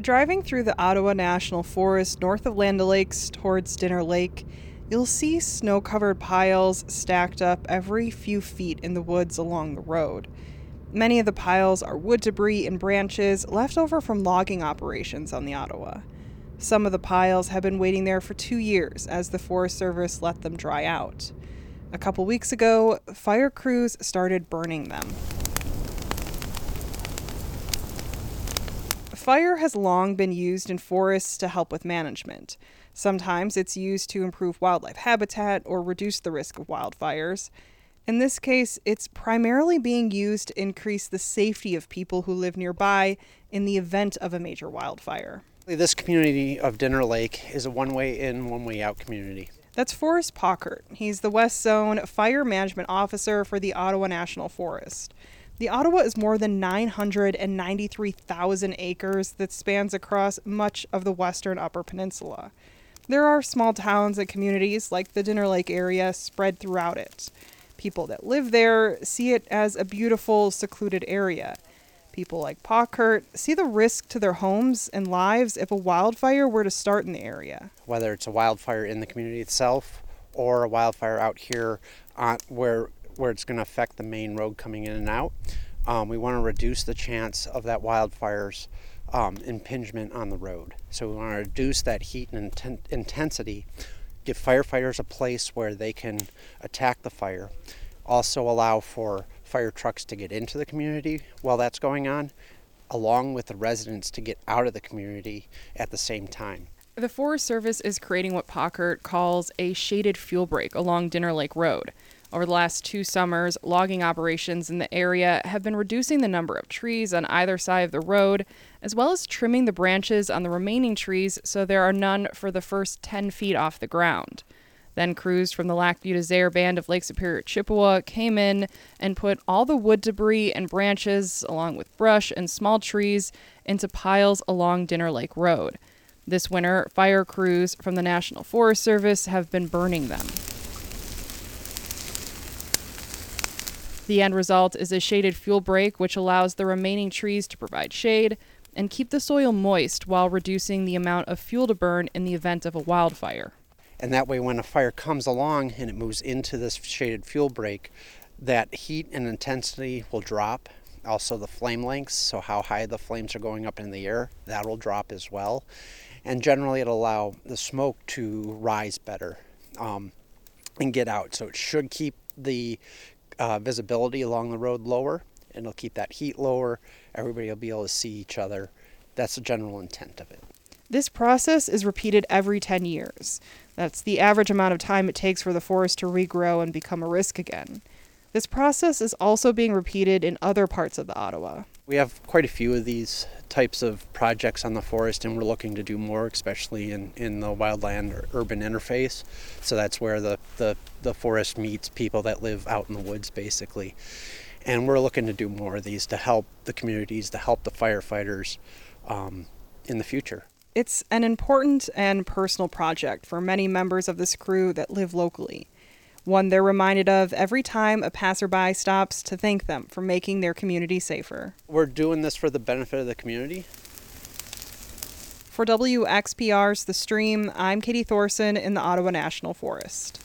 Driving through the Ottawa National Forest north of Land O'Lakes towards Dinner Lake, you'll see snow covered piles stacked up every few feet in the woods along the road. Many of the piles are wood debris and branches left over from logging operations on the Ottawa. Some of the piles have been waiting there for two years as the Forest Service let them dry out. A couple weeks ago, fire crews started burning them. Fire has long been used in forests to help with management. Sometimes it's used to improve wildlife habitat or reduce the risk of wildfires. In this case, it's primarily being used to increase the safety of people who live nearby in the event of a major wildfire. This community of Dinner Lake is a one way in, one way out community. That's Forrest Pauckert. He's the West Zone Fire Management Officer for the Ottawa National Forest. The Ottawa is more than 993,000 acres that spans across much of the western Upper Peninsula. There are small towns and communities like the Dinner Lake area spread throughout it. People that live there see it as a beautiful, secluded area. People like Pauckert see the risk to their homes and lives if a wildfire were to start in the area. Whether it's a wildfire in the community itself or a wildfire out here on, where where it's going to affect the main road coming in and out. Um, we want to reduce the chance of that wildfire's um, impingement on the road. So we want to reduce that heat and inten- intensity, give firefighters a place where they can attack the fire, also allow for fire trucks to get into the community while that's going on, along with the residents to get out of the community at the same time. The Forest Service is creating what Pauckert calls a shaded fuel break along Dinner Lake Road. Over the last two summers, logging operations in the area have been reducing the number of trees on either side of the road, as well as trimming the branches on the remaining trees so there are none for the first 10 feet off the ground. Then crews from the Lac Vieux Desert Band of Lake Superior Chippewa came in and put all the wood debris and branches, along with brush and small trees, into piles along Dinner Lake Road. This winter, fire crews from the National Forest Service have been burning them. The end result is a shaded fuel break, which allows the remaining trees to provide shade and keep the soil moist while reducing the amount of fuel to burn in the event of a wildfire. And that way, when a fire comes along and it moves into this shaded fuel break, that heat and intensity will drop. Also, the flame lengths, so how high the flames are going up in the air, that will drop as well. And generally, it'll allow the smoke to rise better um, and get out. So, it should keep the uh, visibility along the road lower and it'll keep that heat lower. Everybody will be able to see each other. That's the general intent of it. This process is repeated every 10 years. That's the average amount of time it takes for the forest to regrow and become a risk again. This process is also being repeated in other parts of the Ottawa. We have quite a few of these types of projects on the forest, and we're looking to do more, especially in, in the wildland or urban interface. So that's where the, the, the forest meets people that live out in the woods, basically. And we're looking to do more of these to help the communities, to help the firefighters um, in the future. It's an important and personal project for many members of this crew that live locally one they're reminded of every time a passerby stops to thank them for making their community safer. We're doing this for the benefit of the community. For WXPR's The Stream, I'm Katie Thoresen in the Ottawa National Forest.